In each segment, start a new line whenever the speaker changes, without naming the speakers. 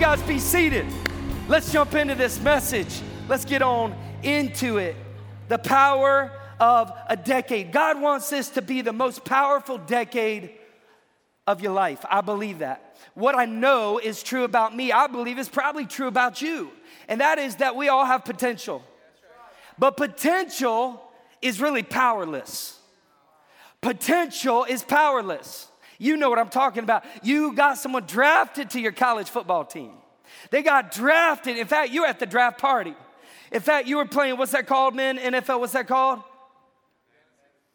guys be seated. Let's jump into this message. Let's get on into it. The power of a decade. God wants this to be the most powerful decade of your life. I believe that. What I know is true about me, I believe is probably true about you. And that is that we all have potential. But potential is really powerless. Potential is powerless. You know what I'm talking about. You got someone drafted to your college football team. They got drafted. In fact, you were at the draft party. In fact, you were playing, what's that called, man? NFL, what's that called?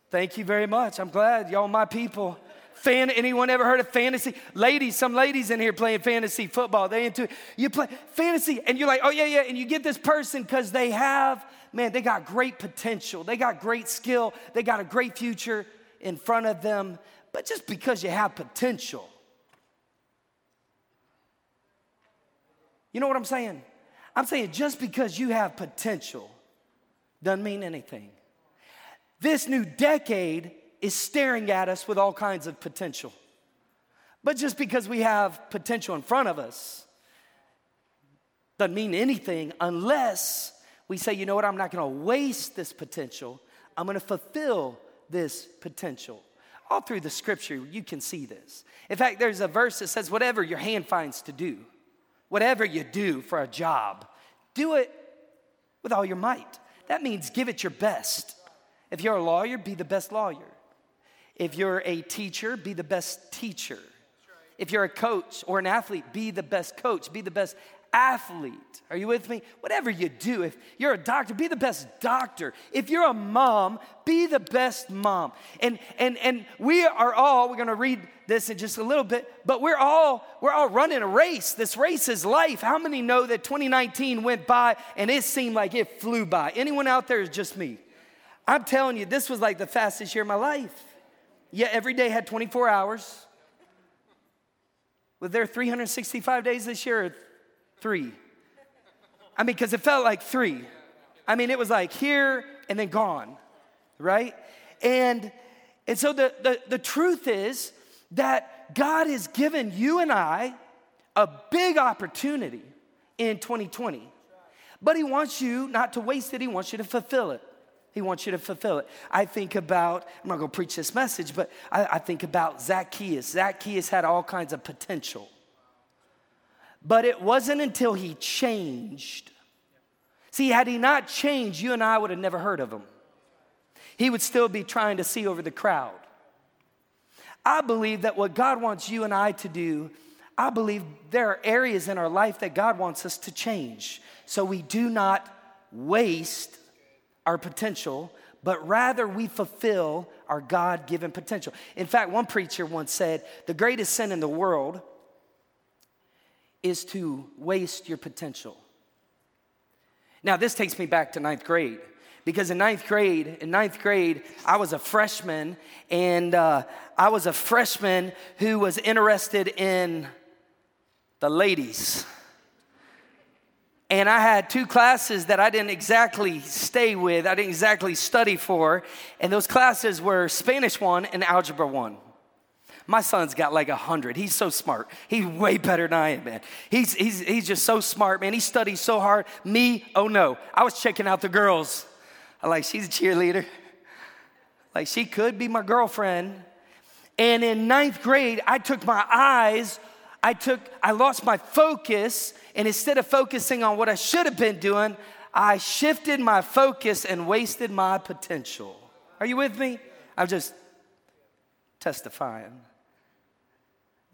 Thank you very much. I'm glad y'all my people. Fan, anyone ever heard of fantasy? Ladies, some ladies in here playing fantasy football. They into you play fantasy, and you're like, oh yeah, yeah, and you get this person because they have, man, they got great potential, they got great skill, they got a great future in front of them. But just because you have potential, you know what I'm saying? I'm saying just because you have potential doesn't mean anything. This new decade is staring at us with all kinds of potential. But just because we have potential in front of us doesn't mean anything unless we say, you know what, I'm not gonna waste this potential, I'm gonna fulfill this potential. All through the scripture, you can see this. In fact, there's a verse that says, whatever your hand finds to do, whatever you do for a job, do it with all your might. That means give it your best. If you're a lawyer, be the best lawyer. If you're a teacher, be the best teacher. If you're a coach or an athlete, be the best coach, be the best athlete. Are you with me? Whatever you do, if you're a doctor, be the best doctor. If you're a mom, be the best mom. And and and we are all, we're gonna read this in just a little bit, but we're all we're all running a race. This race is life. How many know that 2019 went by and it seemed like it flew by? Anyone out there is just me. I'm telling you, this was like the fastest year of my life. Yeah, every day had 24 hours. Was there 365 days this year three? I mean, because it felt like three. I mean, it was like here and then gone, right? And and so the, the, the truth is that God has given you and I a big opportunity in 2020. But He wants you not to waste it, He wants you to fulfill it. He wants you to fulfill it. I think about, I'm not gonna preach this message, but I, I think about Zacchaeus. Zacchaeus had all kinds of potential. But it wasn't until he changed. See, had he not changed, you and I would have never heard of him. He would still be trying to see over the crowd. I believe that what God wants you and I to do, I believe there are areas in our life that God wants us to change. So we do not waste our potential, but rather we fulfill our God given potential. In fact, one preacher once said, The greatest sin in the world is to waste your potential. Now, this takes me back to ninth grade because in ninth grade, in ninth grade, I was a freshman, and uh, I was a freshman who was interested in the ladies. And I had two classes that I didn't exactly stay with, I didn't exactly study for. And those classes were Spanish 1 and Algebra 1. My son's got like a hundred. He's so smart. He's way better than I am, man. He's, he's, he's just so smart, man. He studies so hard. Me, oh no. I was checking out the girls. I like, she's a cheerleader. Like, she could be my girlfriend. And in ninth grade, I took my eyes, I took, I lost my focus and instead of focusing on what I should have been doing, I shifted my focus and wasted my potential. Are you with me? I'm just testifying.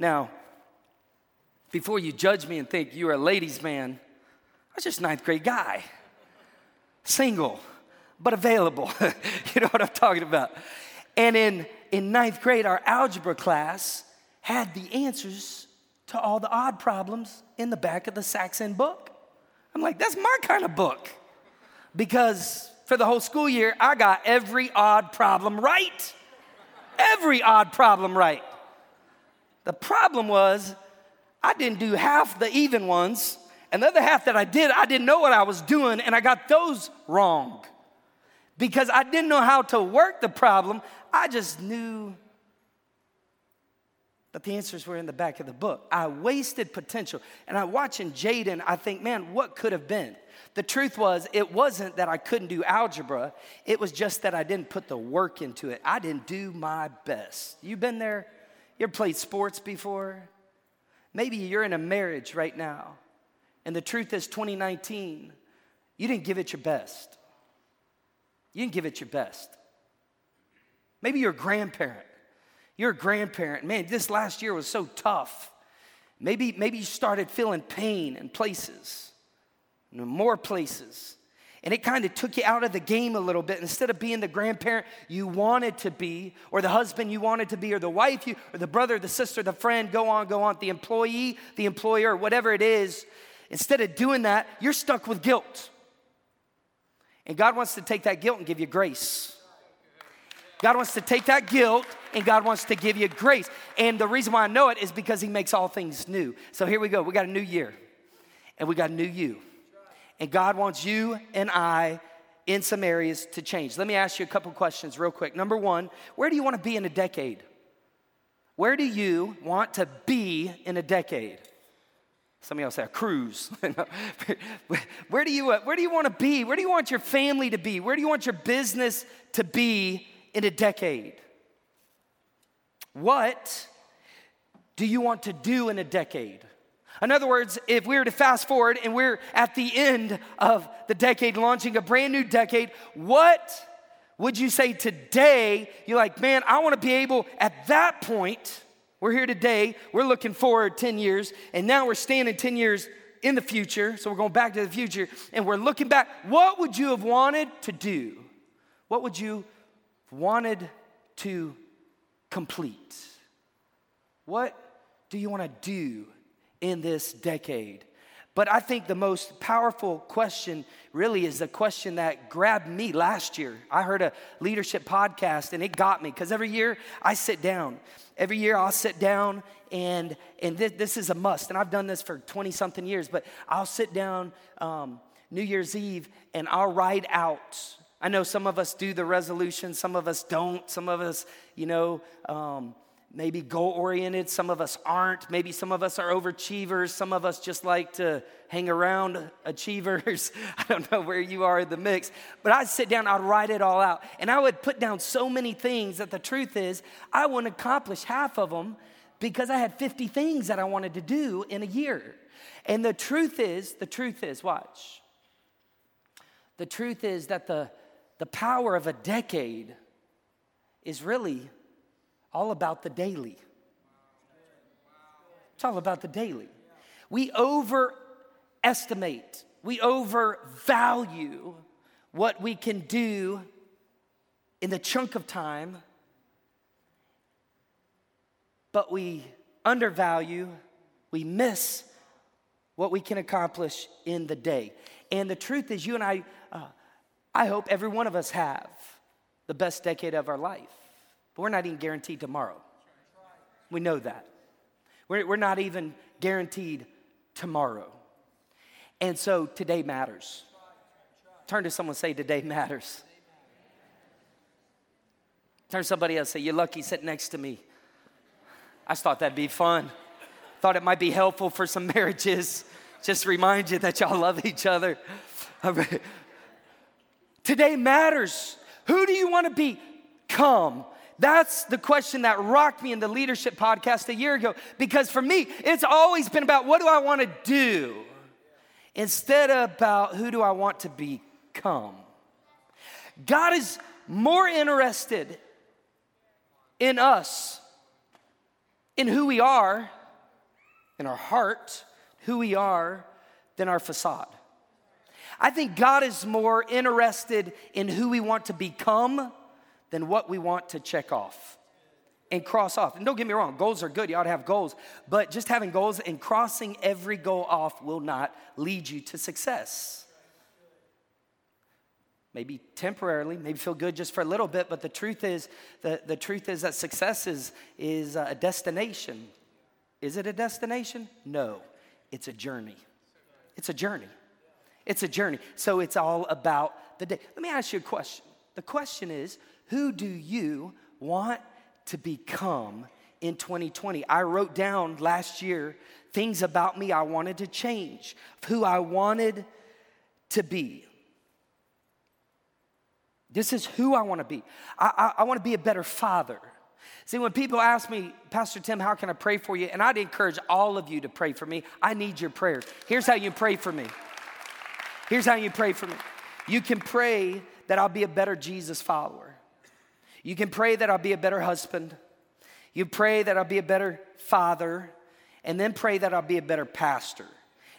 Now, before you judge me and think you're a ladies' man, I was just ninth grade guy, single, but available. you know what I'm talking about. And in, in ninth grade, our algebra class had the answers to all the odd problems in the back of the Saxon book. I'm like, that's my kind of book. Because for the whole school year, I got every odd problem right. Every odd problem right. The problem was, I didn't do half the even ones, and the other half that I did, I didn't know what I was doing, and I got those wrong. Because I didn't know how to work the problem, I just knew But the answers were in the back of the book. I wasted potential. And I watching Jaden, I think, man, what could have been? The truth was, it wasn't that I couldn't do algebra, it was just that I didn't put the work into it. I didn't do my best. You been there? You ever played sports before? Maybe you're in a marriage right now, and the truth is 2019, you didn't give it your best. You didn't give it your best. Maybe you're a grandparent. You're a grandparent. Man, this last year was so tough. Maybe, maybe you started feeling pain in places, more places. And it kind of took you out of the game a little bit. Instead of being the grandparent you wanted to be, or the husband you wanted to be, or the wife you, or the brother, the sister, the friend, go on, go on, the employee, the employer, whatever it is, instead of doing that, you're stuck with guilt. And God wants to take that guilt and give you grace. God wants to take that guilt and God wants to give you grace. And the reason why I know it is because He makes all things new. So here we go. We got a new year and we got a new you. And God wants you and I in some areas to change. Let me ask you a couple questions real quick. Number one, where do you want to be in a decade? Where do you want to be in a decade? Some of y'all say a cruise. where, do you, where do you want to be? Where do you want your family to be? Where do you want your business to be in a decade? What do you want to do in a decade? In other words, if we were to fast forward and we're at the end of the decade, launching a brand new decade, what would you say today? You're like, man, I want to be able at that point. We're here today, we're looking forward 10 years, and now we're standing 10 years in the future. So we're going back to the future and we're looking back. What would you have wanted to do? What would you have wanted to complete? What do you want to do in this decade? But I think the most powerful question really is the question that grabbed me last year. I heard a leadership podcast and it got me because every year I sit down. Every year I'll sit down and, and this, this is a must. And I've done this for 20 something years, but I'll sit down um, New Year's Eve and I'll write out I know some of us do the resolution, some of us don't. Some of us, you know, um, maybe goal oriented, some of us aren't. Maybe some of us are overachievers, some of us just like to hang around achievers. I don't know where you are in the mix, but I'd sit down, I'd write it all out, and I would put down so many things that the truth is, I wouldn't accomplish half of them because I had 50 things that I wanted to do in a year. And the truth is, the truth is, watch. The truth is that the the power of a decade is really all about the daily. It's all about the daily. We overestimate, we overvalue what we can do in the chunk of time, but we undervalue, we miss what we can accomplish in the day. And the truth is, you and I, uh, I hope every one of us have the best decade of our life, we're not even guaranteed tomorrow. We know that. We're, we're not even guaranteed tomorrow. And so today matters. Turn to someone say, Today matters. Turn to somebody else say, You're lucky sitting next to me. I thought that'd be fun. Thought it might be helpful for some marriages. Just remind you that y'all love each other. Today matters. Who do you want to be? That's the question that rocked me in the leadership podcast a year ago because for me, it's always been about what do I want to do instead of about who do I want to become. God is more interested in us, in who we are, in our heart, who we are, than our facade. I think God is more interested in who we want to become than what we want to check off and cross off. And don't get me wrong, goals are good. You ought to have goals. But just having goals and crossing every goal off will not lead you to success. Maybe temporarily, maybe feel good just for a little bit, but the truth is, the, the truth is that success is, is a destination. Is it a destination? No, it's a journey. It's a journey. It's a journey. So it's all about the day. Let me ask you a question. The question is who do you want to become in 2020. I wrote down last year things about me I wanted to change, who I wanted to be. This is who I want to be. I, I, I want to be a better father. See, when people ask me, Pastor Tim, how can I pray for you? And I'd encourage all of you to pray for me. I need your prayers. Here's how you pray for me. Here's how you pray for me. You can pray that I'll be a better Jesus follower. You can pray that I'll be a better husband. You pray that I'll be a better father. And then pray that I'll be a better pastor.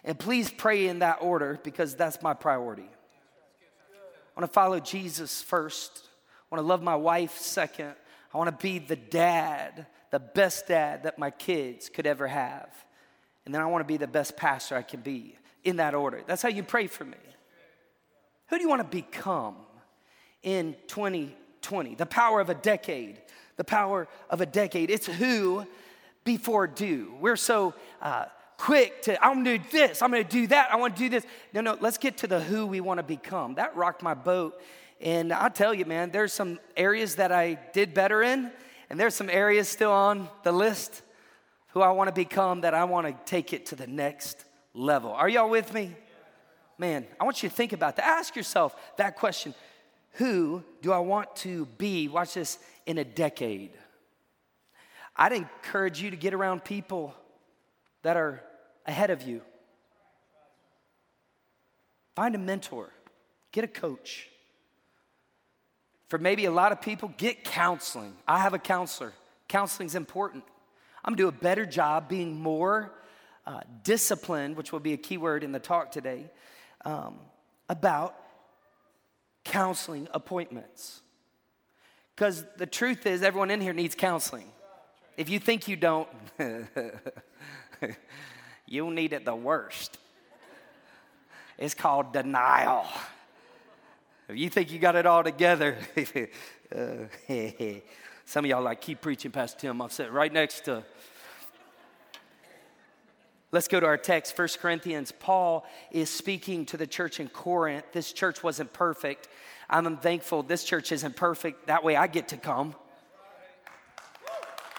And please pray in that order because that's my priority. I want to follow Jesus first. I want to love my wife second. I want to be the dad, the best dad that my kids could ever have. And then I want to be the best pastor I can be in that order. That's how you pray for me. Who do you want to become in 2020? The power of a decade. The power of a decade. It's who before do. We're so uh, quick to, I'm gonna do this, I'm gonna do that, I wanna do this. No, no, let's get to the who we wanna become. That rocked my boat. And I'll tell you, man, there's some areas that I did better in, and there's some areas still on the list who I wanna become that I wanna take it to the next level. Are y'all with me? Man, I want you to think about that. Ask yourself that question Who do I want to be? Watch this in a decade. I'd encourage you to get around people that are ahead of you. Find a mentor, get a coach. For maybe a lot of people, get counseling. I have a counselor. Counseling's important. I'm gonna do a better job being more uh, disciplined, which will be a key word in the talk today, um, about counseling appointments. Because the truth is, everyone in here needs counseling. If you think you don't, you'll need it the worst. It's called denial. If you think you got it all together, uh, some of y'all like keep preaching, Pastor Tim. I'm sitting right next to. Let's go to our text, 1 Corinthians. Paul is speaking to the church in Corinth. This church wasn't perfect. I'm thankful this church isn't perfect. That way I get to come.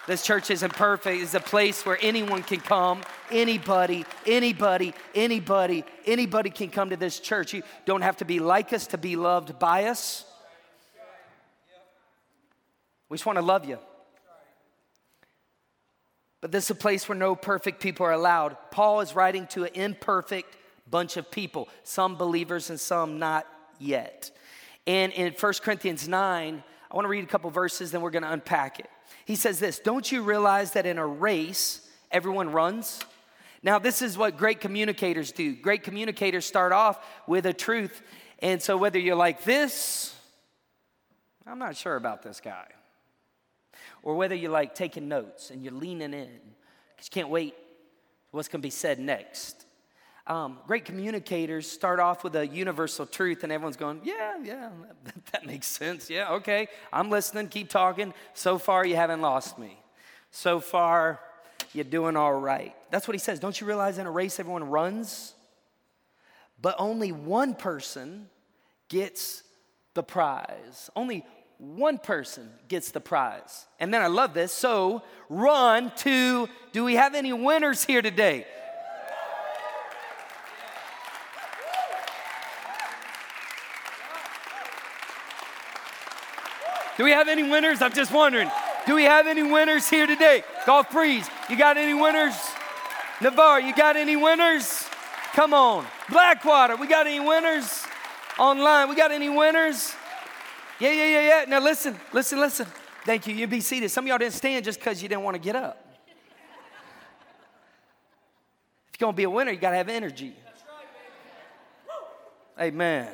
This church isn't perfect. It's a place where anyone can come. Anybody, anybody, anybody, anybody can come to this church. You don't have to be like us to be loved by us. We just want to love you. But this is a place where no perfect people are allowed. Paul is writing to an imperfect bunch of people, some believers and some not yet. And in 1 Corinthians 9, I want to read a couple verses, then we're going to unpack it. He says this Don't you realize that in a race, everyone runs? Now, this is what great communicators do. Great communicators start off with a truth. And so, whether you're like this, I'm not sure about this guy, or whether you're like taking notes and you're leaning in because you can't wait what's going to be said next. Um, great communicators start off with a universal truth, and everyone's going, Yeah, yeah, that makes sense. Yeah, okay, I'm listening, keep talking. So far, you haven't lost me. So far, you're doing all right. That's what he says. Don't you realize in a race, everyone runs? But only one person gets the prize. Only one person gets the prize. And then I love this. So run to, do we have any winners here today? Do we have any winners? I'm just wondering. Do we have any winners here today? Gulf Breeze, you got any winners? Navarre, you got any winners? Come on. Blackwater, we got any winners? Online, we got any winners? Yeah, yeah, yeah, yeah. Now listen, listen, listen. Thank you. You be seated. Some of y'all didn't stand just because you didn't want to get up. If you're going to be a winner, you got to have energy. Amen.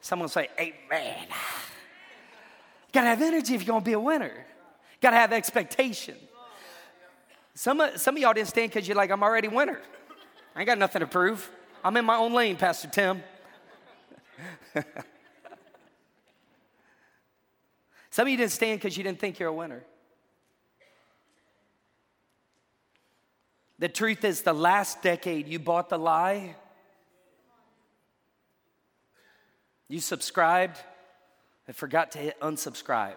Someone say, Amen. You Got to have energy if you're going to be a winner. You Got to have expectation. Some of, some of y'all didn't stand because you're like, I'm already a winner. I ain't got nothing to prove. I'm in my own lane, Pastor Tim. some of you didn't stand because you didn't think you're a winner. The truth is, the last decade you bought the lie, you subscribed, and forgot to hit unsubscribe.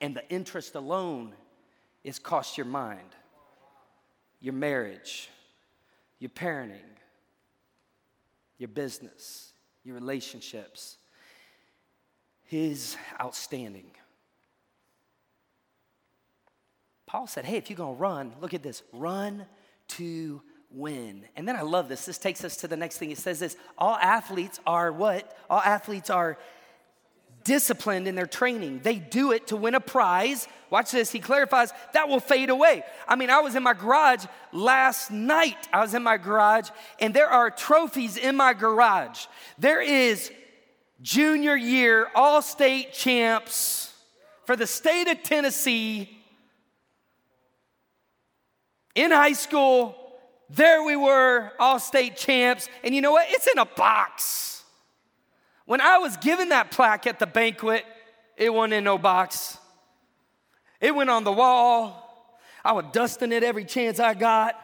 And the interest alone it's cost your mind, your marriage, your parenting, your business, your relationships. His outstanding. Paul said, Hey, if you're gonna run, look at this run to win. And then I love this. This takes us to the next thing. It says this all athletes are what? All athletes are disciplined in their training. They do it to win a prize. Watch this. He clarifies that will fade away. I mean, I was in my garage last night. I was in my garage, and there are trophies in my garage. There is junior year all state champs for the state of Tennessee in high school, there we were, all state champs. And you know what? It's in a box. When I was given that plaque at the banquet, it wasn't in no box. It went on the wall. I was dusting it every chance I got.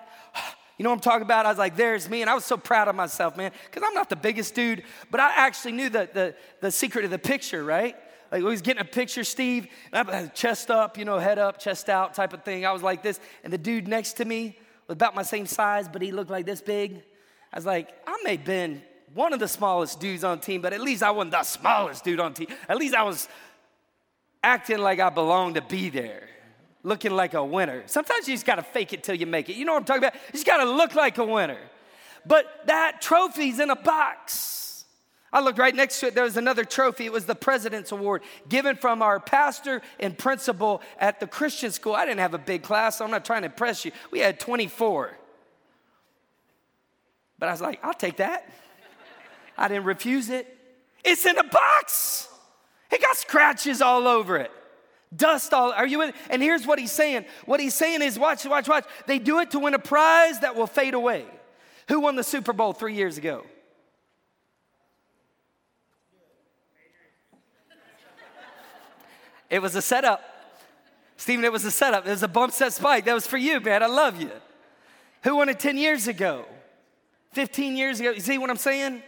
You know what I'm talking about? I was like, there's me. And I was so proud of myself, man, because I'm not the biggest dude, but I actually knew the, the, the secret of the picture, right? Like we was getting a picture, Steve, and I had chest up, you know, head up, chest out type of thing. I was like this, and the dude next to me was about my same size, but he looked like this big. I was like, I may have been one of the smallest dudes on team, but at least I wasn't the smallest dude on team. At least I was acting like I belonged to be there, looking like a winner. Sometimes you just gotta fake it till you make it. You know what I'm talking about? You just gotta look like a winner. But that trophy's in a box. I looked right next to it, there was another trophy. It was the President's Award given from our pastor and principal at the Christian school. I didn't have a big class, so I'm not trying to impress you. We had 24. But I was like, I'll take that. I didn't refuse it. It's in a box. It got scratches all over it. Dust all, are you with? And here's what he's saying. What he's saying is, watch, watch, watch. They do it to win a prize that will fade away. Who won the Super Bowl three years ago? It was a setup. Stephen, it was a setup. It was a bump set spike. That was for you, man. I love you. Who won it 10 years ago? 15 years ago? You see what I'm saying?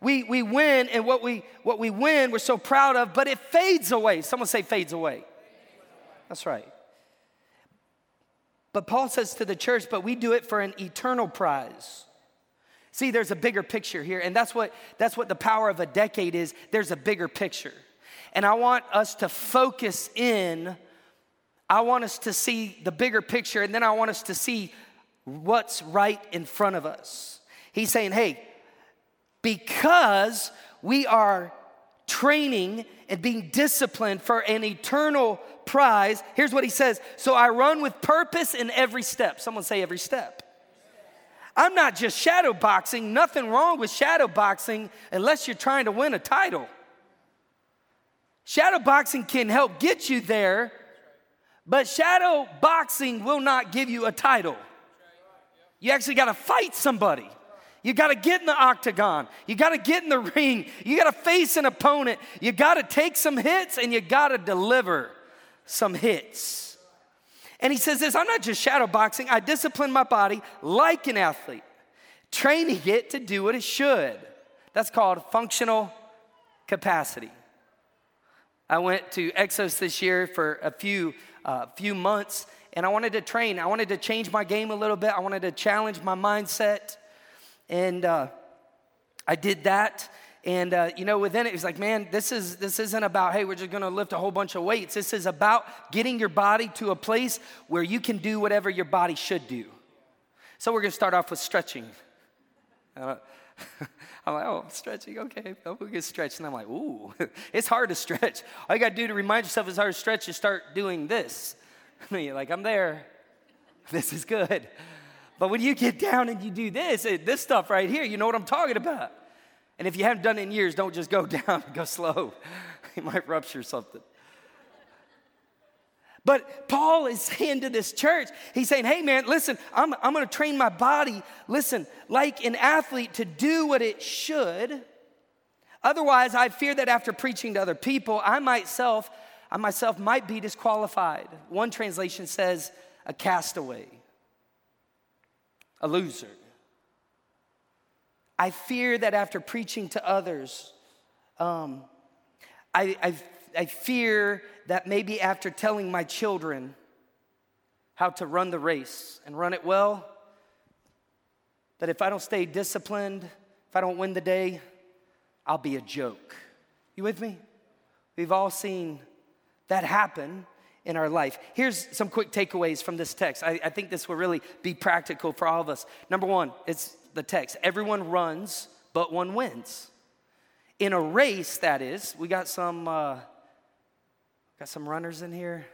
We, we win, and what we, what we win, we're so proud of, but it fades away. Someone say, fades away. That's right. But Paul says to the church, but we do it for an eternal prize. See, there's a bigger picture here, and that's what, that's what the power of a decade is. There's a bigger picture. And I want us to focus in. I want us to see the bigger picture, and then I want us to see what's right in front of us. He's saying, hey, because we are training and being disciplined for an eternal prize, here's what he says So I run with purpose in every step. Someone say, every step. I'm not just shadow boxing, nothing wrong with shadow boxing unless you're trying to win a title. Shadow boxing can help get you there, but shadow boxing will not give you a title. You actually got to fight somebody. You got to get in the octagon. You got to get in the ring. You got to face an opponent. You got to take some hits and you got to deliver some hits. And he says this I'm not just shadow boxing, I discipline my body like an athlete, training it to do what it should. That's called functional capacity. I went to Exos this year for a few, uh, few months, and I wanted to train. I wanted to change my game a little bit. I wanted to challenge my mindset, and uh, I did that. And uh, you know, within it, was like, man, this is this isn't about hey, we're just gonna lift a whole bunch of weights. This is about getting your body to a place where you can do whatever your body should do. So we're gonna start off with stretching. I'm like, oh, I'm stretching. Okay, oh, we get stretched. And I'm like, ooh, it's hard to stretch. All you got to do to remind yourself it's hard to stretch is start doing this. you're like, I'm there. This is good. But when you get down and you do this, this stuff right here, you know what I'm talking about. And if you haven't done it in years, don't just go down, go slow. you might rupture something. But Paul is saying to this church, he's saying, hey man, listen, I'm, I'm gonna train my body, listen, like an athlete to do what it should. Otherwise, I fear that after preaching to other people, I myself, I myself might be disqualified. One translation says, a castaway, a loser. I fear that after preaching to others, um, I, I, I fear that maybe after telling my children how to run the race and run it well. That if I don't stay disciplined, if I don't win the day, I'll be a joke. You with me? We've all seen that happen in our life. Here's some quick takeaways from this text. I, I, think this will really be practical for all of us. Number one, it's the text everyone runs, but one wins. In a race, that is, we got some, uh, got some runners in here.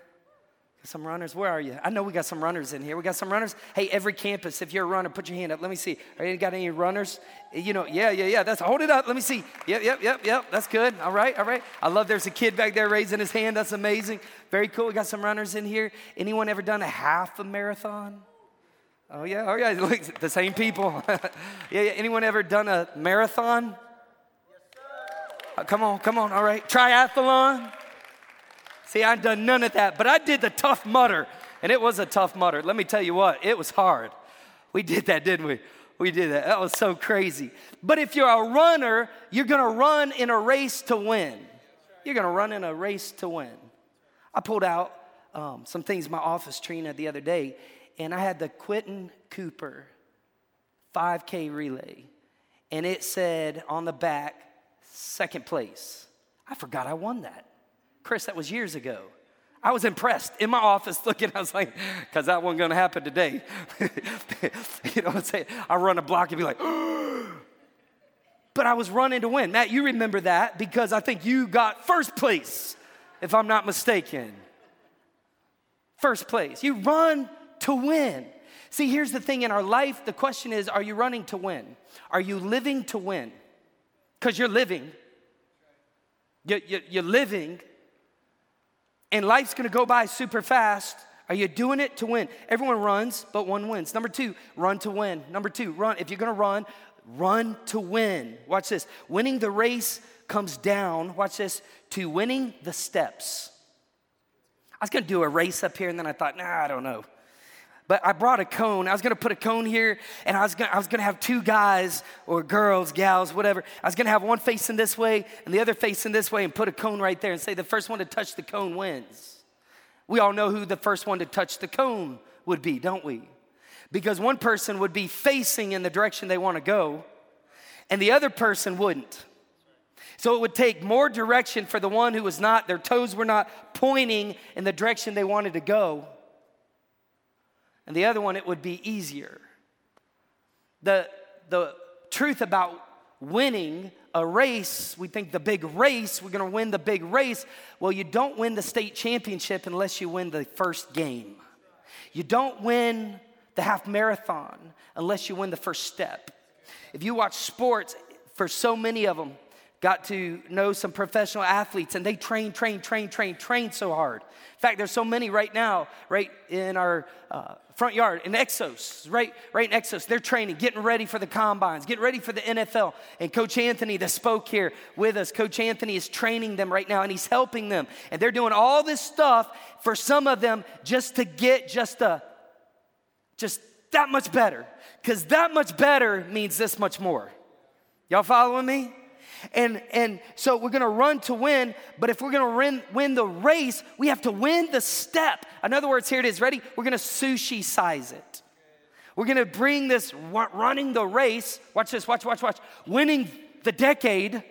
Some runners, where are you? I know we got some runners in here. We got some runners. Hey, every campus, if you're a runner, put your hand up. Let me see. Are you got any runners? You know, yeah, yeah, yeah. That's hold it up. Let me see. Yep, yep, yep, yep. That's good. All right, all right. I love there's a kid back there raising his hand. That's amazing. Very cool. We got some runners in here. Anyone ever done a half a marathon? Oh yeah, oh yeah. Look, the same people. yeah, yeah. Anyone ever done a marathon? Yes, sir. Uh, come on, come on. All right. Triathlon. See, I've done none of that, but I did the Tough Mudder, and it was a tough mudder. Let me tell you what, it was hard. We did that, didn't we? We did that. That was so crazy. But if you're a runner, you're gonna run in a race to win. You're gonna run in a race to win. I pulled out um, some things in my office, Trina, the other day, and I had the Quentin Cooper 5K relay, and it said on the back, second place. I forgot I won that. Chris, that was years ago. I was impressed in my office looking, I was like, because that wasn't gonna happen today. you know what I'm saying? I run a block and be like, but I was running to win. Matt, you remember that because I think you got first place, if I'm not mistaken. First place. You run to win. See, here's the thing in our life the question is are you running to win? Are you living to win? Because you're living. You're living and life's gonna go by super fast. Are you doing it to win? Everyone runs, but one wins. Number two, run to win. Number two, run. If you're gonna run, run to win. Watch this. Winning the race comes down, watch this, to winning the steps. I was gonna do a race up here, and then I thought, nah, I don't know. But I brought a cone. I was gonna put a cone here, and I was gonna, I was gonna have two guys or girls, gals, whatever. I was gonna have one facing this way and the other facing this way, and put a cone right there and say the first one to touch the cone wins. We all know who the first one to touch the cone would be, don't we? Because one person would be facing in the direction they wanna go, and the other person wouldn't. So it would take more direction for the one who was not, their toes were not pointing in the direction they wanted to go and the other one, it would be easier. The, the truth about winning a race, we think the big race, we're gonna win the big race. Well, you don't win the state championship unless you win the first game. You don't win the half marathon unless you win the first step. If you watch sports, for so many of them, got to know some professional athletes and they train, train, train, train, train so hard. In fact, there's so many right now, right in our uh, front yard in Exos, right, right in Exos. They're training, getting ready for the combines, getting ready for the NFL. And Coach Anthony, that spoke here with us, Coach Anthony is training them right now and he's helping them. And they're doing all this stuff for some of them just to get just a, just that much better. Because that much better means this much more. Y'all following me? And, and so we're gonna run to win, but if we're gonna win, win the race, we have to win the step. In other words, here it is. Ready? We're gonna sushi size it. We're gonna bring this running the race, watch this, watch, watch, watch, winning the decade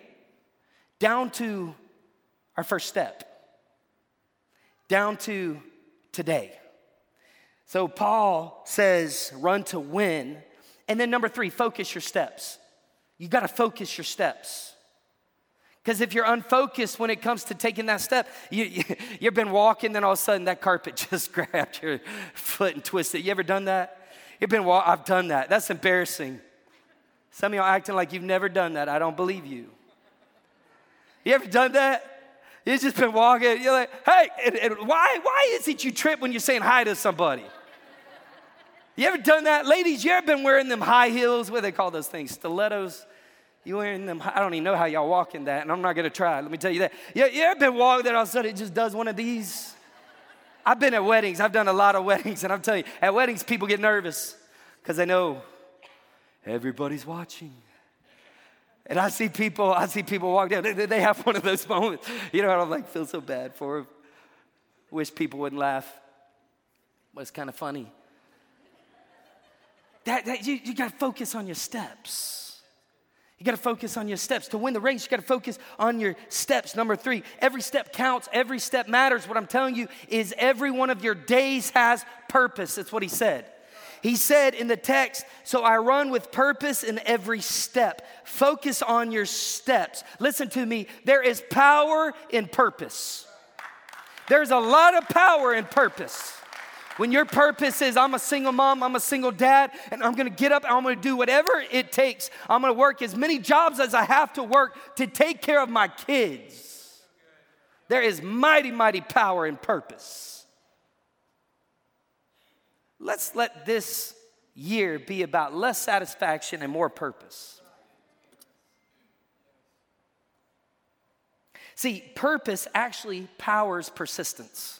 down to our first step, down to today. So Paul says, run to win. And then number three, focus your steps. You gotta focus your steps. Because if you're unfocused when it comes to taking that step, you, you, you've been walking, then all of a sudden that carpet just grabbed your foot and twisted. You ever done that? You've been I've done that. That's embarrassing. Some of y'all acting like you've never done that. I don't believe you. You ever done that? You've just been walking, you're like, hey, and, and why, why is it you trip when you're saying hi to somebody? You ever done that? Ladies, you ever been wearing them high heels? What do they call those things? Stilettos? You wearing them? I don't even know how y'all walk in that, and I'm not gonna try. Let me tell you that. You, you ever been walking that all of a sudden it just does one of these? I've been at weddings. I've done a lot of weddings, and I'm telling you, at weddings people get nervous because they know everybody's watching. And I see people, I see people walk down. They, they have one of those moments. You know, I don't like feel so bad for them. Wish people wouldn't laugh. but it's kind of funny. That, that you, you got to focus on your steps. You got to focus on your steps. To win the race, you got to focus on your steps. Number three, every step counts, every step matters. What I'm telling you is every one of your days has purpose. That's what he said. He said in the text, So I run with purpose in every step. Focus on your steps. Listen to me, there is power in purpose. There's a lot of power in purpose. When your purpose is, I'm a single mom, I'm a single dad, and I'm gonna get up and I'm gonna do whatever it takes. I'm gonna work as many jobs as I have to work to take care of my kids. There is mighty, mighty power in purpose. Let's let this year be about less satisfaction and more purpose. See, purpose actually powers persistence.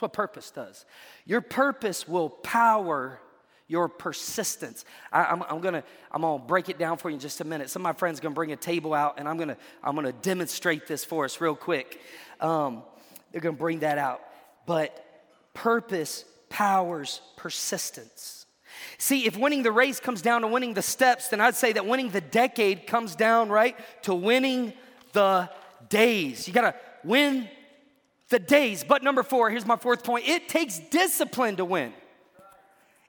That's what purpose does. Your purpose will power your persistence. I, am gonna I'm gonna break it down for you in just a minute. Some of my friends gonna bring a table out, and I'm gonna I'm gonna demonstrate this for us real quick. Um, they're gonna bring that out, but purpose powers persistence. See, if winning the race comes down to winning the steps, then I'd say that winning the decade comes down, right, to winning the days. You gotta win the days. But number four, here's my fourth point it takes discipline to win.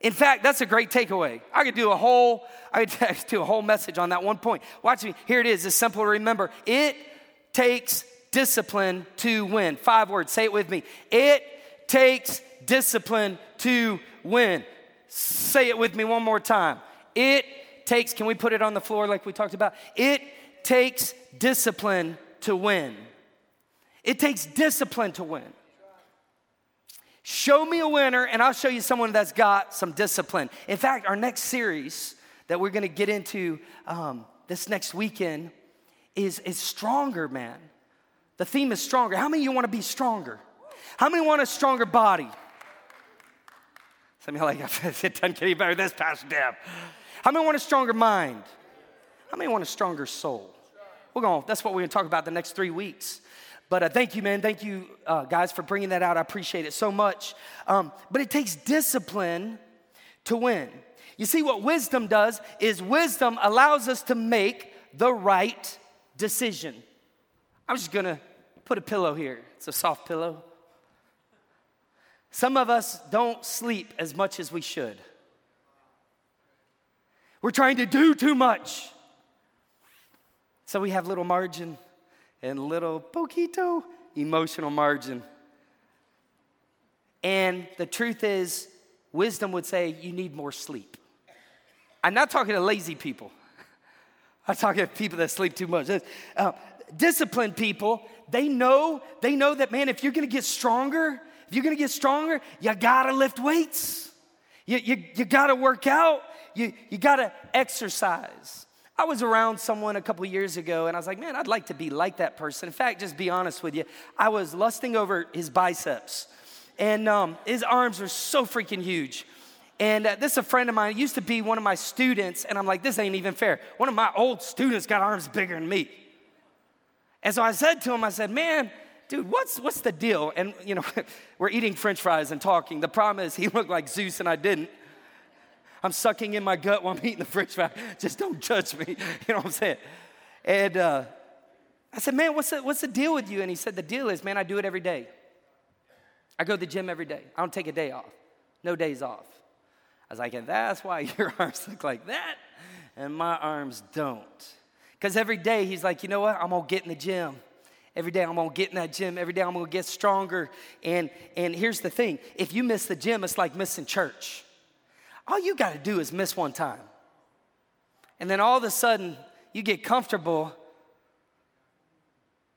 In fact, that's a great takeaway. I could do a whole, I could do a whole message on that one point. Watch me. Here it is. It's simple to remember. It takes discipline to win. Five words. Say it with me. It takes discipline to win. Say it with me one more time. It takes, can we put it on the floor like we talked about? It takes discipline to win. It takes discipline to win. Show me a winner, and I'll show you someone that's got some discipline. In fact, our next series that we're gonna get into um, this next weekend is, is stronger, man. The theme is stronger. How many of you wanna be stronger? How many want a stronger body? Some of you are like, it doesn't get any better this, Pastor Deb. How many want a stronger mind? How many want a stronger soul? We're going, that's what we're to talk about the next three weeks. But uh, thank you, man. Thank you, uh, guys, for bringing that out. I appreciate it so much. Um, but it takes discipline to win. You see, what wisdom does is wisdom allows us to make the right decision. I'm just to put a pillow here. It's a soft pillow. Some of us don't sleep as much as we should. We're trying to do too much. So we have little margin and little poquito emotional margin. And the truth is, wisdom would say you need more sleep. I'm not talking to lazy people. I'm talking to people that sleep too much. Uh, disciplined people, they know, they know that man, if you're gonna get stronger, if you're gonna get stronger, you gotta lift weights. You, you, you gotta work out. You, you gotta exercise. I was around someone a couple years ago and I was like, man, I'd like to be like that person. In fact, just be honest with you, I was lusting over his biceps and um, his arms were so freaking huge. And uh, this is a friend of mine, used to be one of my students, and I'm like, this ain't even fair. One of my old students got arms bigger than me. And so I said to him, I said, man, dude, what's, what's the deal? And, you know, we're eating french fries and talking. The problem is he looked like Zeus and I didn't. I'm sucking in my gut while I'm eating the french fry. Just don't judge me. You know what I'm saying? And uh, I said, man, what's the, what's the deal with you? And he said, the deal is, man, I do it every day. I go to the gym every day. I don't take a day off. No days off. I was like, and that's why your arms look like that and my arms don't. Because every day he's like, you know what? I'm going to get in the gym. Every day I'm gonna get in that gym. Every day I'm gonna get stronger. And, and here's the thing if you miss the gym, it's like missing church. All you gotta do is miss one time. And then all of a sudden, you get comfortable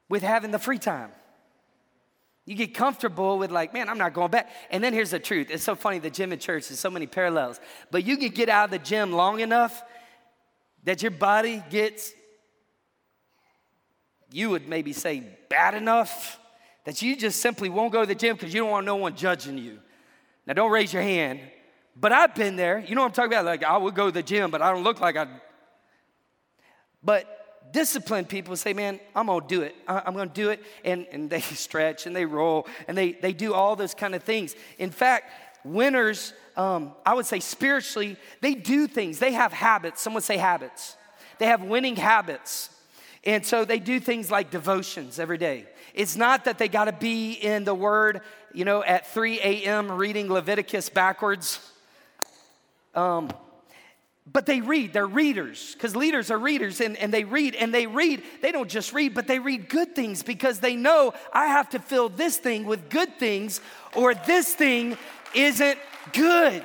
with having the free time. You get comfortable with, like, man, I'm not going back. And then here's the truth it's so funny the gym and church, there's so many parallels. But you can get out of the gym long enough that your body gets you would maybe say bad enough that you just simply won't go to the gym because you don't want no one judging you. Now, don't raise your hand, but I've been there. You know what I'm talking about? Like, I would go to the gym, but I don't look like I. But disciplined people say, man, I'm gonna do it. I'm gonna do it. And, and they stretch and they roll and they, they do all those kind of things. In fact, winners, um, I would say spiritually, they do things. They have habits. Someone say habits. They have winning habits. And so they do things like devotions every day. It's not that they got to be in the Word, you know, at 3 a.m. reading Leviticus backwards. Um, but they read, they're readers, because leaders are readers, and, and they read, and they read. They don't just read, but they read good things because they know I have to fill this thing with good things, or this thing isn't good.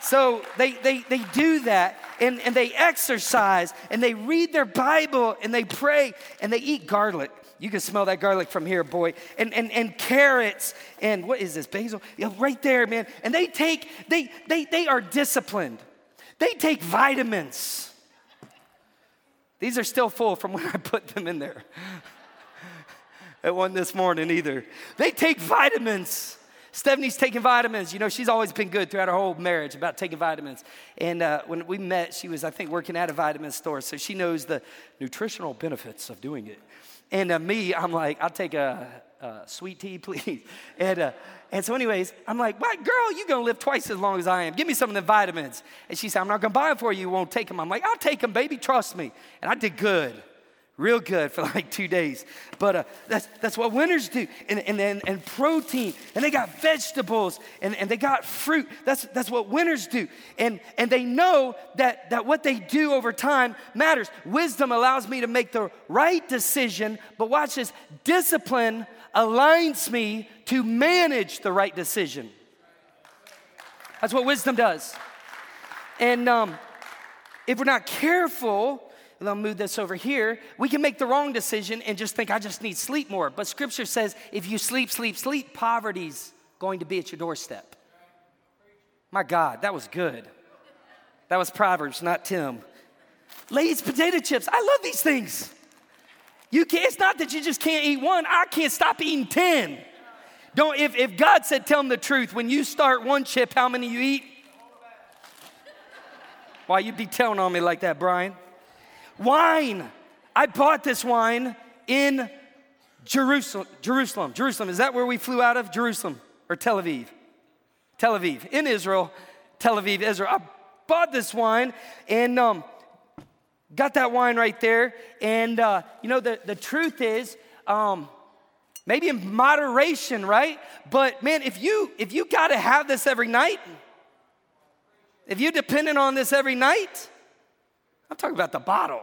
So they, they, they do that and, and they exercise and they read their Bible and they pray and they eat garlic. You can smell that garlic from here, boy. And, and, and carrots and what is this, basil? Yeah, right there, man. And they take, they, they, they are disciplined. They take vitamins. These are still full from when I put them in there. it wasn't this morning either. They take vitamins. Stephanie's taking vitamins. You know, she's always been good throughout her whole marriage about taking vitamins. And uh, when we met, she was, I think, working at a vitamin store, so she knows the nutritional benefits of doing it. And uh, me, I'm like, I'll take a, a sweet tea, please. And, uh, and so, anyways, I'm like, what, girl, you're gonna live twice as long as I am. Give me some of the vitamins. And she said, I'm not gonna buy them for you. You won't take them. I'm like, I'll take them, baby. Trust me. And I did good real good for like two days. But uh, that's, that's what winners do. And, and, and, and protein, and they got vegetables, and, and they got fruit. That's, that's what winners do. And, and they know that, that what they do over time matters. Wisdom allows me to make the right decision, but watch this discipline aligns me to manage the right decision. That's what wisdom does. And um, if we're not careful, and I'll move this over here, we can make the wrong decision and just think, I just need sleep more. But scripture says, if you sleep, sleep, sleep, poverty's going to be at your doorstep. My God, that was good. That was Proverbs, not Tim. Lay's potato chips. I love these things. You can't, it's not that you just can't eat one. I can't stop eating 10. Don't, if, if God said, tell them the truth, when you start one chip, how many you eat? Why you be telling on me like that, Brian? Wine. I bought this wine in Jerusalem. Jerusalem. Jerusalem. Is that where we flew out of? Jerusalem or Tel Aviv? Tel Aviv. In Israel, Tel Aviv, Israel. I bought this wine and um, got that wine right there. And uh, you know, the, the truth is, um, maybe in moderation, right? But man, if you if you gotta have this every night, if you're dependent on this every night, I'm talking about the bottle.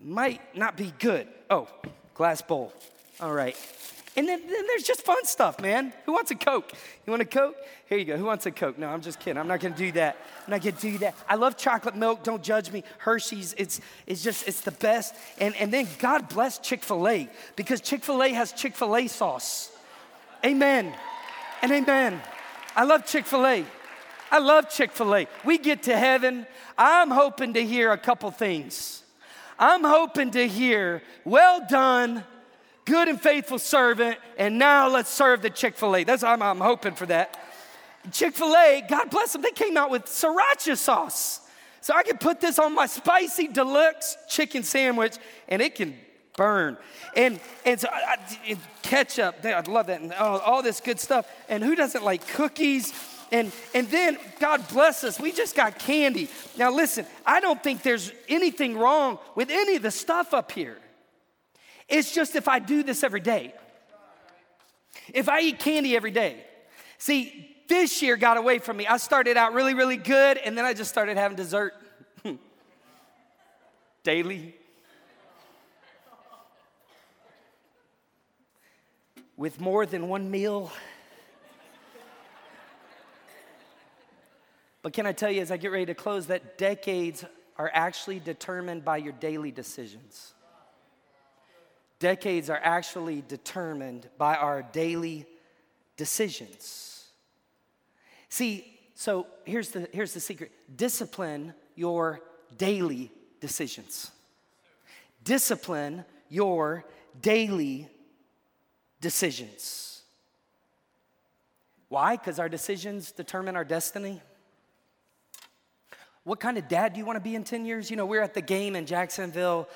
Might not be good. Oh, glass bowl. All right. And then, then, there's just fun stuff, man. Who wants a Coke? You want a Coke? Here you go. Who wants a Coke? No, I'm just kidding. I'm not gonna do that. I'm not gonna do that. I love chocolate milk. Don't judge me. Hershey's, it's, it's just, it's the best. And, and then God bless Chick fil A because Chick fil A has Chick fil A sauce. Amen. And amen. I love Chick fil A. I love Chick fil A. We get to heaven. I'm hoping to hear a couple things. I'm hoping to hear, well done, good and faithful servant, and now let's serve the Chick fil A. That's I'm, I'm hoping for that. Chick fil A, God bless them, they came out with sriracha sauce. So I can put this on my spicy deluxe chicken sandwich and it can burn. And, and so I, I, ketchup, I love that, and all, all this good stuff. And who doesn't like cookies? And, and then God bless us, we just got candy. Now, listen, I don't think there's anything wrong with any of the stuff up here. It's just if I do this every day, if I eat candy every day. See, this year got away from me. I started out really, really good, and then I just started having dessert daily. With more than one meal. But can I tell you, as I get ready to close, that decades are actually determined by your daily decisions. Decades are actually determined by our daily decisions. See, so here's the, here's the secret discipline your daily decisions. Discipline your daily decisions. Why? Because our decisions determine our destiny. What kind of dad do you want to be in 10 years? You know, we're at the game in Jacksonville.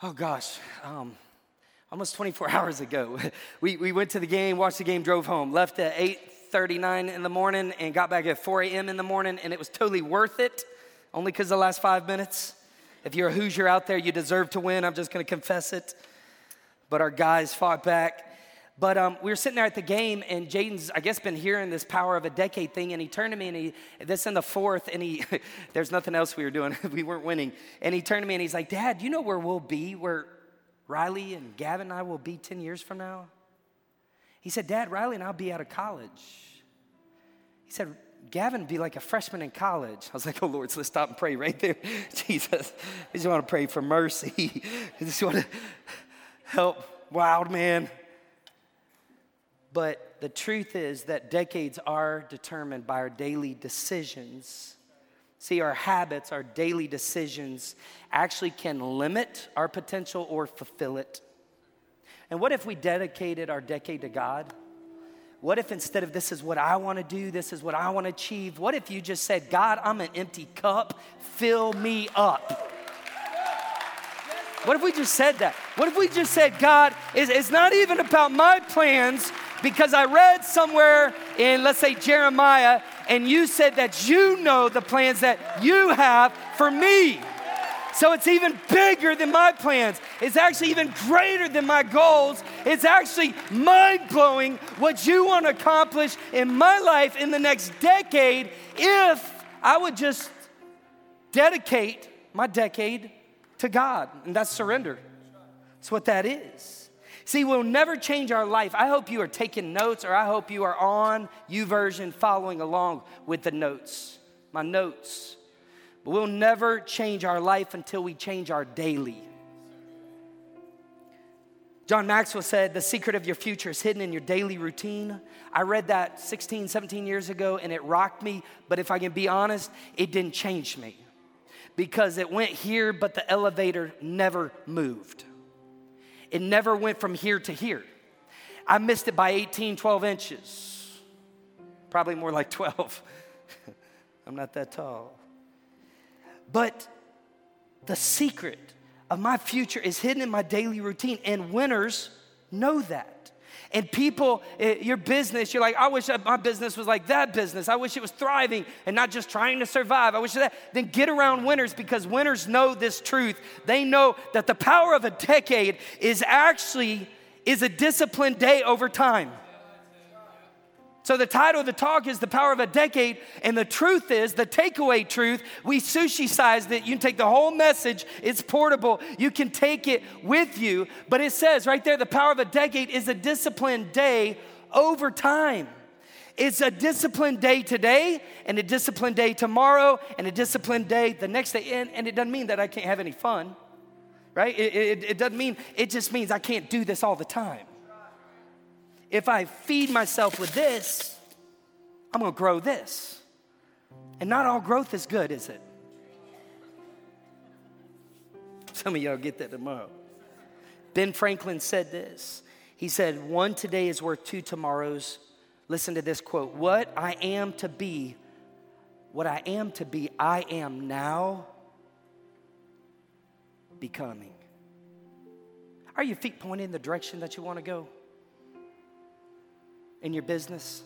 Oh gosh, um, almost 24 hours ago. we, we went to the game, watched the game, drove home, left at 8.39 in the morning and got back at 4 a.m. in the morning, and it was totally worth it, only because the last five minutes. If you're a Hoosier out there, you deserve to win. I'm just going to confess it. But our guys fought back. But um, we were sitting there at the game, and Jaden's, I guess, been hearing this power of a decade thing, and he turned to me, and he, this in the fourth, and he, there's nothing else we were doing, we weren't winning. And he turned to me, and he's like, Dad, you know where we'll be, where Riley and Gavin and I will be 10 years from now? He said, Dad, Riley and I'll be out of college. He said, Gavin be like a freshman in college. I was like, oh Lord, so let's stop and pray right there. Jesus, I just want to pray for mercy. I just want to help wild man. But the truth is that decades are determined by our daily decisions. See, our habits, our daily decisions actually can limit our potential or fulfill it. And what if we dedicated our decade to God? What if instead of this is what I want to do, this is what I want to achieve, what if you just said, God, I'm an empty cup, fill me up? What if we just said that? What if we just said, God, it's, not even about my plans because I read somewhere in, let's say, Jeremiah, and you said that you know the plans that you have for me. So it's even bigger than my plans. It's actually even greater than my goals. It's actually mind blowing what you want to accomplish in my life in the next decade if I would just dedicate my decade to God. And that's surrender. That's what that is. See, we'll never change our life. I hope you are taking notes, or I hope you are on YouVersion following along with the notes, my notes. But we'll never change our life until we change our daily. John Maxwell said, The secret of your future is hidden in your daily routine. I read that 16, 17 years ago and it rocked me, but if I can be honest, it didn't change me because it went here, but the elevator never moved. It never went from here to here. I missed it by 18, 12 inches, probably more like 12. I'm not that tall. But the secret of my future is hidden in my daily routine, and winners know that. And people, eh, your business, you're like, I wish my business was like that business. I wish it was thriving and not just trying to survive. I wish that. Then get around winners because winners know this truth. They know that the power of a decade is actually is a disciplined day over time. So, the title of the talk is The Power of a Decade. And the truth is, the takeaway truth, we sushi sized it. You can take the whole message, it's portable. You can take it with you. But it says right there, the power of a decade is a disciplined day over time. It's a disciplined day today, and a disciplined day tomorrow, and a disciplined day the next day. And, and it doesn't mean that I can't have any fun, right? It, it, it doesn't mean, it just means I can't do this all the time if I feed myself with this, I'm gonna grow this. And not all growth is good, is it? Some of y'all get that tomorrow. Ben Franklin said this. He said, One today is worth two tomorrows. Listen to this quote What I am to be, what I am to be, I am now becoming. Are your feet pointed in the direction that you want to go? In your business?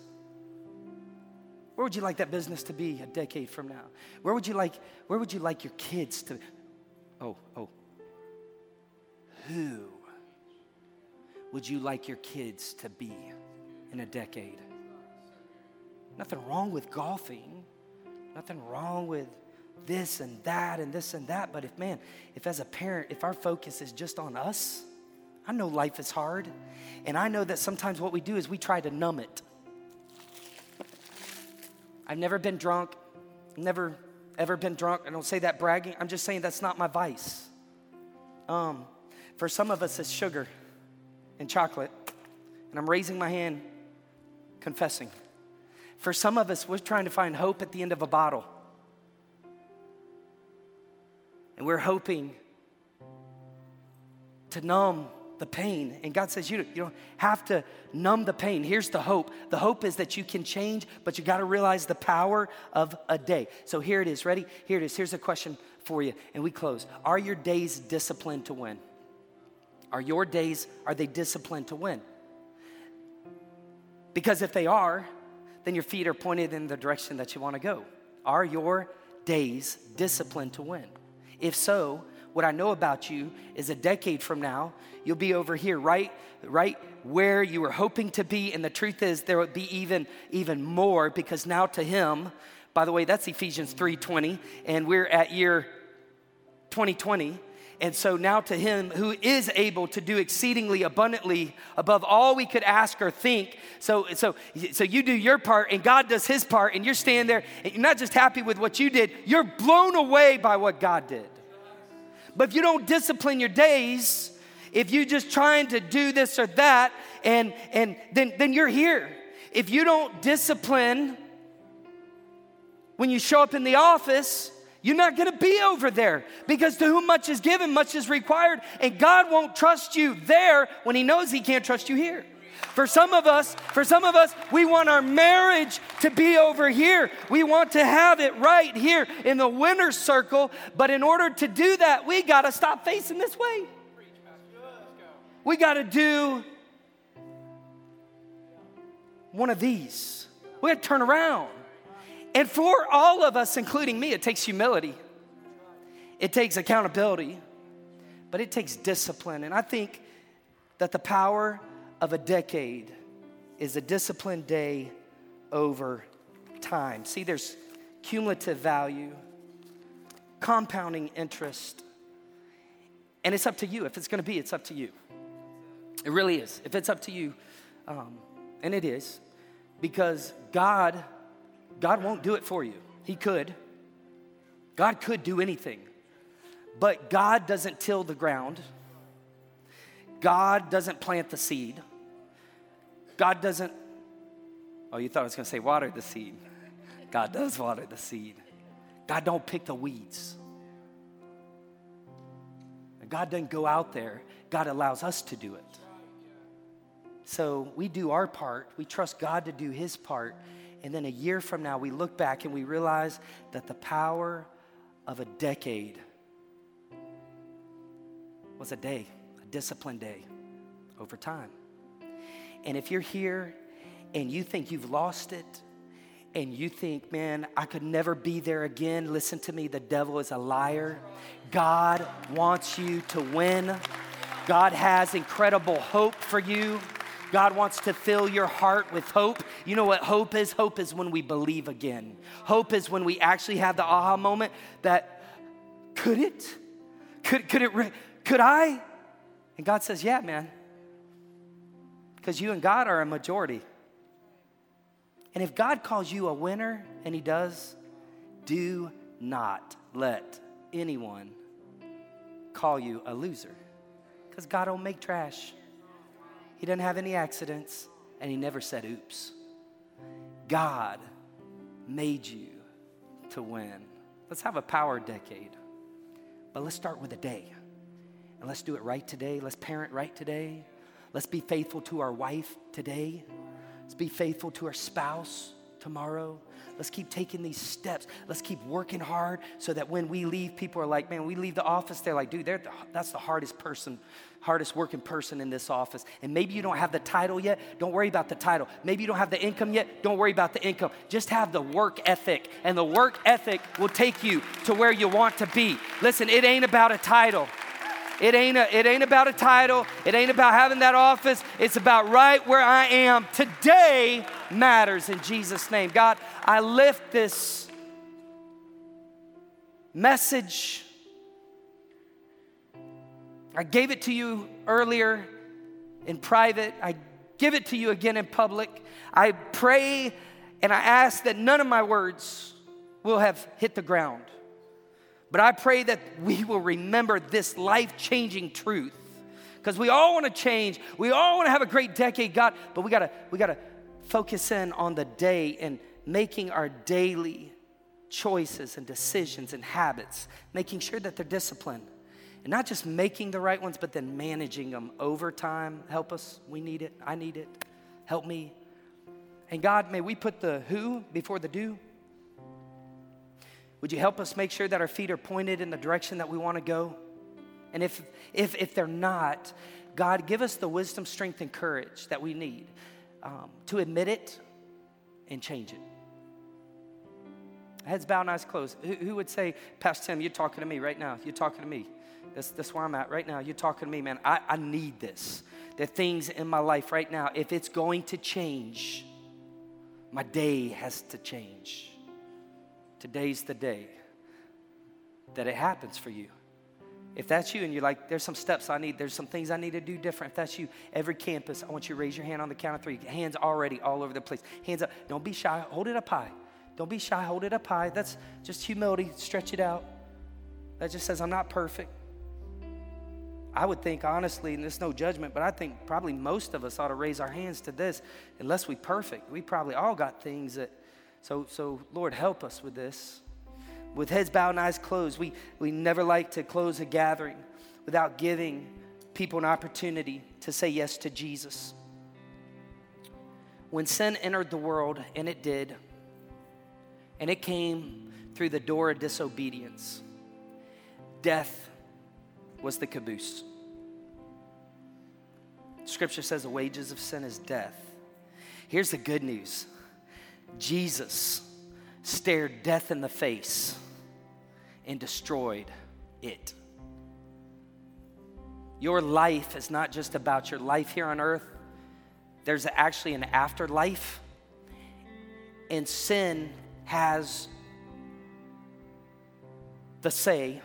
Where would you like that business to be a decade from now? Where would you like, where would you like your kids to? Oh, oh. Who would you like your kids to be in a decade? Nothing wrong with golfing. Nothing wrong with this and that and this and that. But if, man, if as a parent, if our focus is just on us, I know life is hard, and I know that sometimes what we do is we try to numb it. I've never been drunk, never ever been drunk. I don't say that bragging. I'm just saying that's not my vice. Um, for some of us, it's sugar and chocolate, and I'm raising my hand, confessing. For some of us, we're trying to find hope at the end of a bottle. And we're hoping to numb the pain. And God says, you, you don't have to numb the pain. Here's the hope the hope is that you can change, but you got to realize the power of a day. So here it is. Ready? Here it is. Here's a question for you, and we close. Are your days disciplined to win? Are your days, are they disciplined to win? Because if they are, then your feet are pointed in the direction that you want to go. Are your days disciplined to win? If so, what I know about you is a decade from now, you'll be over here, right, right where you were hoping to be. And the truth is, there would be even, even more because now to Him, by the way, that's Ephesians 3:20, and we're at year 2020. And so now to him who is able to do exceedingly abundantly above all we could ask or think. So, so, so you do your part and God does his part, and you're standing there and you're not just happy with what you did, you're blown away by what God did. But if you don't discipline your days, if you're just trying to do this or that, and and then, then you're here. If you don't discipline when you show up in the office, you're not gonna be over there because to whom much is given, much is required. And God won't trust you there when He knows He can't trust you here. For some of us, for some of us, we want our marriage to be over here. We want to have it right here in the winner's circle. But in order to do that, we got to stop facing this way. We got to do one of these. We got to turn around. And for all of us, including me, it takes humility, it takes accountability, but it takes discipline. And I think that the power of a decade is a disciplined day over time. See, there's cumulative value, compounding interest, and it's up to you. If it's gonna be, it's up to you. It really is. If it's up to you, um, and it is, because God God won't do it for you. He could. God could do anything. But God doesn't till the ground. God doesn't plant the seed. God doesn't, oh, you thought I was gonna say water the seed. God does water the seed. God don't pick the weeds. God doesn't go out there. God allows us to do it. So we do our part. We trust God to do his part. And then a year from now, we look back and we realize that the power of a decade was a day, a disciplined day over time. And if you're here and you think you've lost it, and you think, man, I could never be there again, listen to me, the devil is a liar. God wants you to win. God has incredible hope for you. God wants to fill your heart with hope. You know what hope is? Hope is when we believe again. Hope is when we actually have the aha moment that could it? Could, could it? Could I? And God says, Yeah, man. Because you and God are a majority. And if God calls you a winner, and He does, do not let anyone call you a loser. Because God don't make trash. He doesn't have any accidents, and he never said oops. God made you to win. Let's have a power decade, but let's start with a day. And let's do it right today. Let's parent right today. Let's be faithful to our wife today. Let's be faithful to our spouse tomorrow. Let's keep taking these steps. Let's keep working hard so that when we leave, people are like, man, we leave the office, they're like, dude, they're the, that's the hardest person, hardest working person in this office. And maybe you don't have the title yet. Don't worry about the title. Maybe you don't have the income yet. Don't worry about the income. Just have the work ethic, and the work ethic will take you to where you want to be. Listen, it ain't about a title. It ain't, a, it ain't about a title. It ain't about having that office. It's about right where I am. Today matters in Jesus' name. God, I lift this message. I gave it to you earlier in private. I give it to you again in public. I pray and I ask that none of my words will have hit the ground. But I pray that we will remember this life changing truth because we all want to change. We all want to have a great decade, God, but we got to we got to focus in on the day and making our daily choices and decisions and habits, making sure that they're disciplined. And not just making the right ones, but then managing them over time. Help us. We need it. I need it. Help me. And God, may we put the who before the do. Would you help us make sure that our feet are pointed in the direction that we want to go? And if, if, if they're not, God, give us the wisdom, strength, and courage that we need um, to admit it and change it. Heads bowed, eyes closed. Who, who, would say, Pastor Tim, you're talking to me right now? You're talking to me. That's, that's where I'm at right now. You're talking to me, man. I, I need this. Are things in my life right now. If it's going to change, my day has to change. Today's the day that it happens for you. If that's you and you're like, there's some steps I need, there's some things I need to do different. If that's you, every campus, I want you to raise your hand on the count of three. Hands already all over the place. Hands up. Don't be shy. Hold it up high. Don't be shy. Hold it up high. That's just humility. Stretch it out. That just says, I'm not perfect. I would think, honestly, and there's no judgment, but I think probably most of us ought to raise our hands to this unless we perfect. We probably all got things that, so, so Lord, help us with this with heads bowed and eyes closed. We, we never like to close a gathering without giving people an opportunity to say yes to Jesus. When sin entered the world, and it did, and it came through the door of disobedience, death was the caboose. Scripture says the wages of sin is death. Here's the good news Jesus stared death in the face and destroyed it. Your life is not just about your life here on earth, there's actually an afterlife. And sin has the say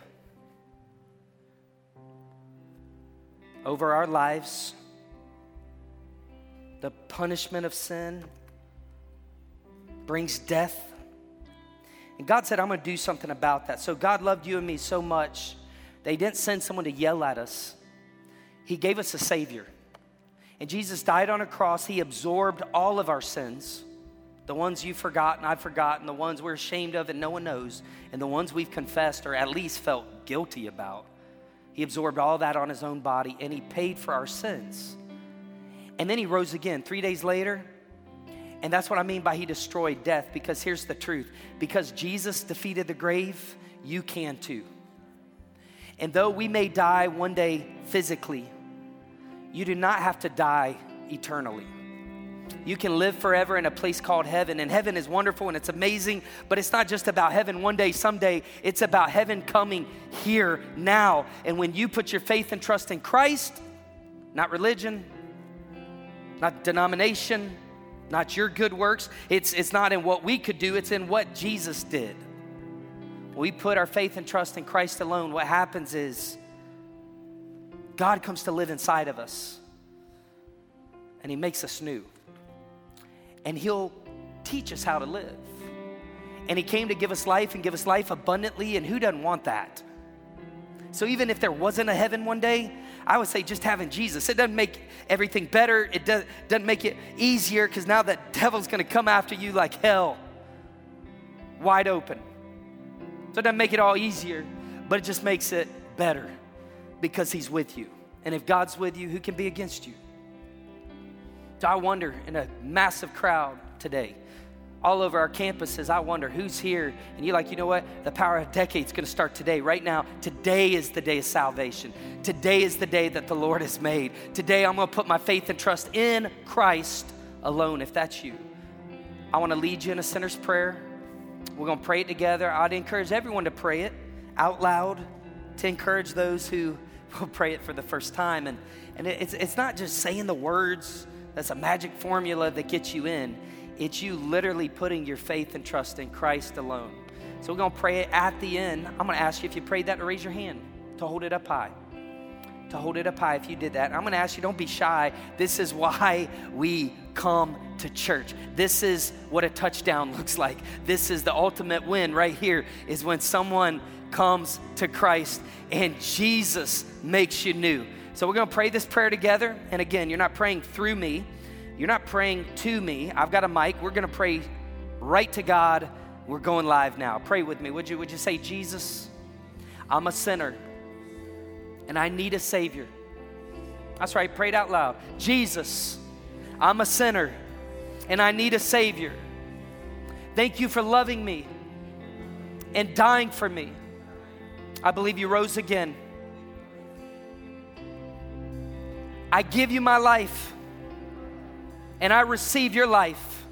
over our lives. The punishment of sin brings death and God said, I'm going to do something about that. So God loved you and me so much that He didn't send someone to yell at us, He gave us a Savior. And Jesus died on a cross. He absorbed all of our sins the ones you've forgotten, I've forgotten, the ones we're ashamed of and no one knows, and the ones we've confessed or at least felt guilty about. He absorbed all that on his own body and he paid for our sins. And then he rose again. Three days later, and that's what I mean by he destroyed death, because here's the truth because Jesus defeated the grave, you can too. And though we may die one day physically, you do not have to die eternally. You can live forever in a place called heaven, and heaven is wonderful and it's amazing, but it's not just about heaven one day, someday. It's about heaven coming here now. And when you put your faith and trust in Christ, not religion, not denomination, not your good works. It's, it's not in what we could do, it's in what Jesus did. We put our faith and trust in Christ alone. What happens is God comes to live inside of us and He makes us new. And He'll teach us how to live. And He came to give us life and give us life abundantly, and who doesn't want that? So even if there wasn't a heaven one day, I would say just having Jesus. It doesn't make everything better, it does, doesn't make it easier because now that devil's gonna come after you like hell, wide open. So it doesn't make it all easier, but it just makes it better because he's with you. And if God's with you, who can be against you? So I wonder in a massive crowd today, all over our campuses. I wonder who's here. And you're like, you know what? The power of decades going to start today, right now. Today is the day of salvation. Today is the day that the Lord has made. Today I'm going to put my faith and trust in Christ alone, if that's you. I want to lead you in a sinner's prayer. We're going to pray it together. I'd encourage everyone to pray it out loud to encourage those who will pray it for the first time. And, and it's, it's not just saying the words, that's a magic formula that gets you in. It's you literally putting your faith and trust in Christ alone. So we're going to pray it at the end. I'm going to ask you if you prayed that to raise your hand, to hold it up high. To hold it up high if you did that. I'm going to ask you, don't be shy. This is why we come to church. This is what a touchdown looks like. This is the ultimate win right here is when someone comes to Christ and Jesus makes you new. So we're going to pray this prayer together. And again, you're not praying through me. You're not praying to me. I've got a mic. We're going to pray right to God. We're going live now. Pray with me. Would you, would you say, Jesus, I'm a sinner and I need a Savior? That's right. Pray it out loud. Jesus, I'm a sinner and I need a Savior. Thank you for loving me and dying for me. I believe you rose again. I give you my life and I receive your life.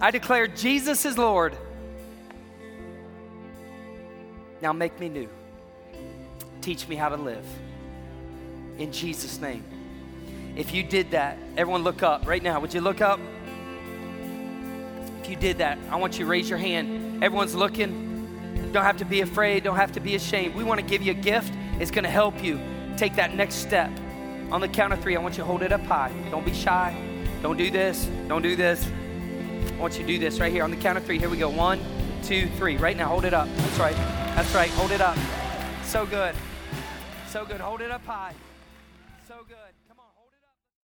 I declare Jesus is Lord. Now make me new. Teach me how to live. In Jesus' name. If you did that, everyone look up right now. Would you look up? If you did that, I want you to raise your hand. Everyone's looking. Don't have to be afraid, don't have to be ashamed. We want to give you a gift. It's going to help you take that next step. On the count of three, I want you to hold it up high. Don't be shy. Don't do this. Don't do this. I want you to do this right here. On the count of three, here we go. One, two, three. Right now, hold it up. That's right. That's right. Hold it up. So good. So good. Hold it up high.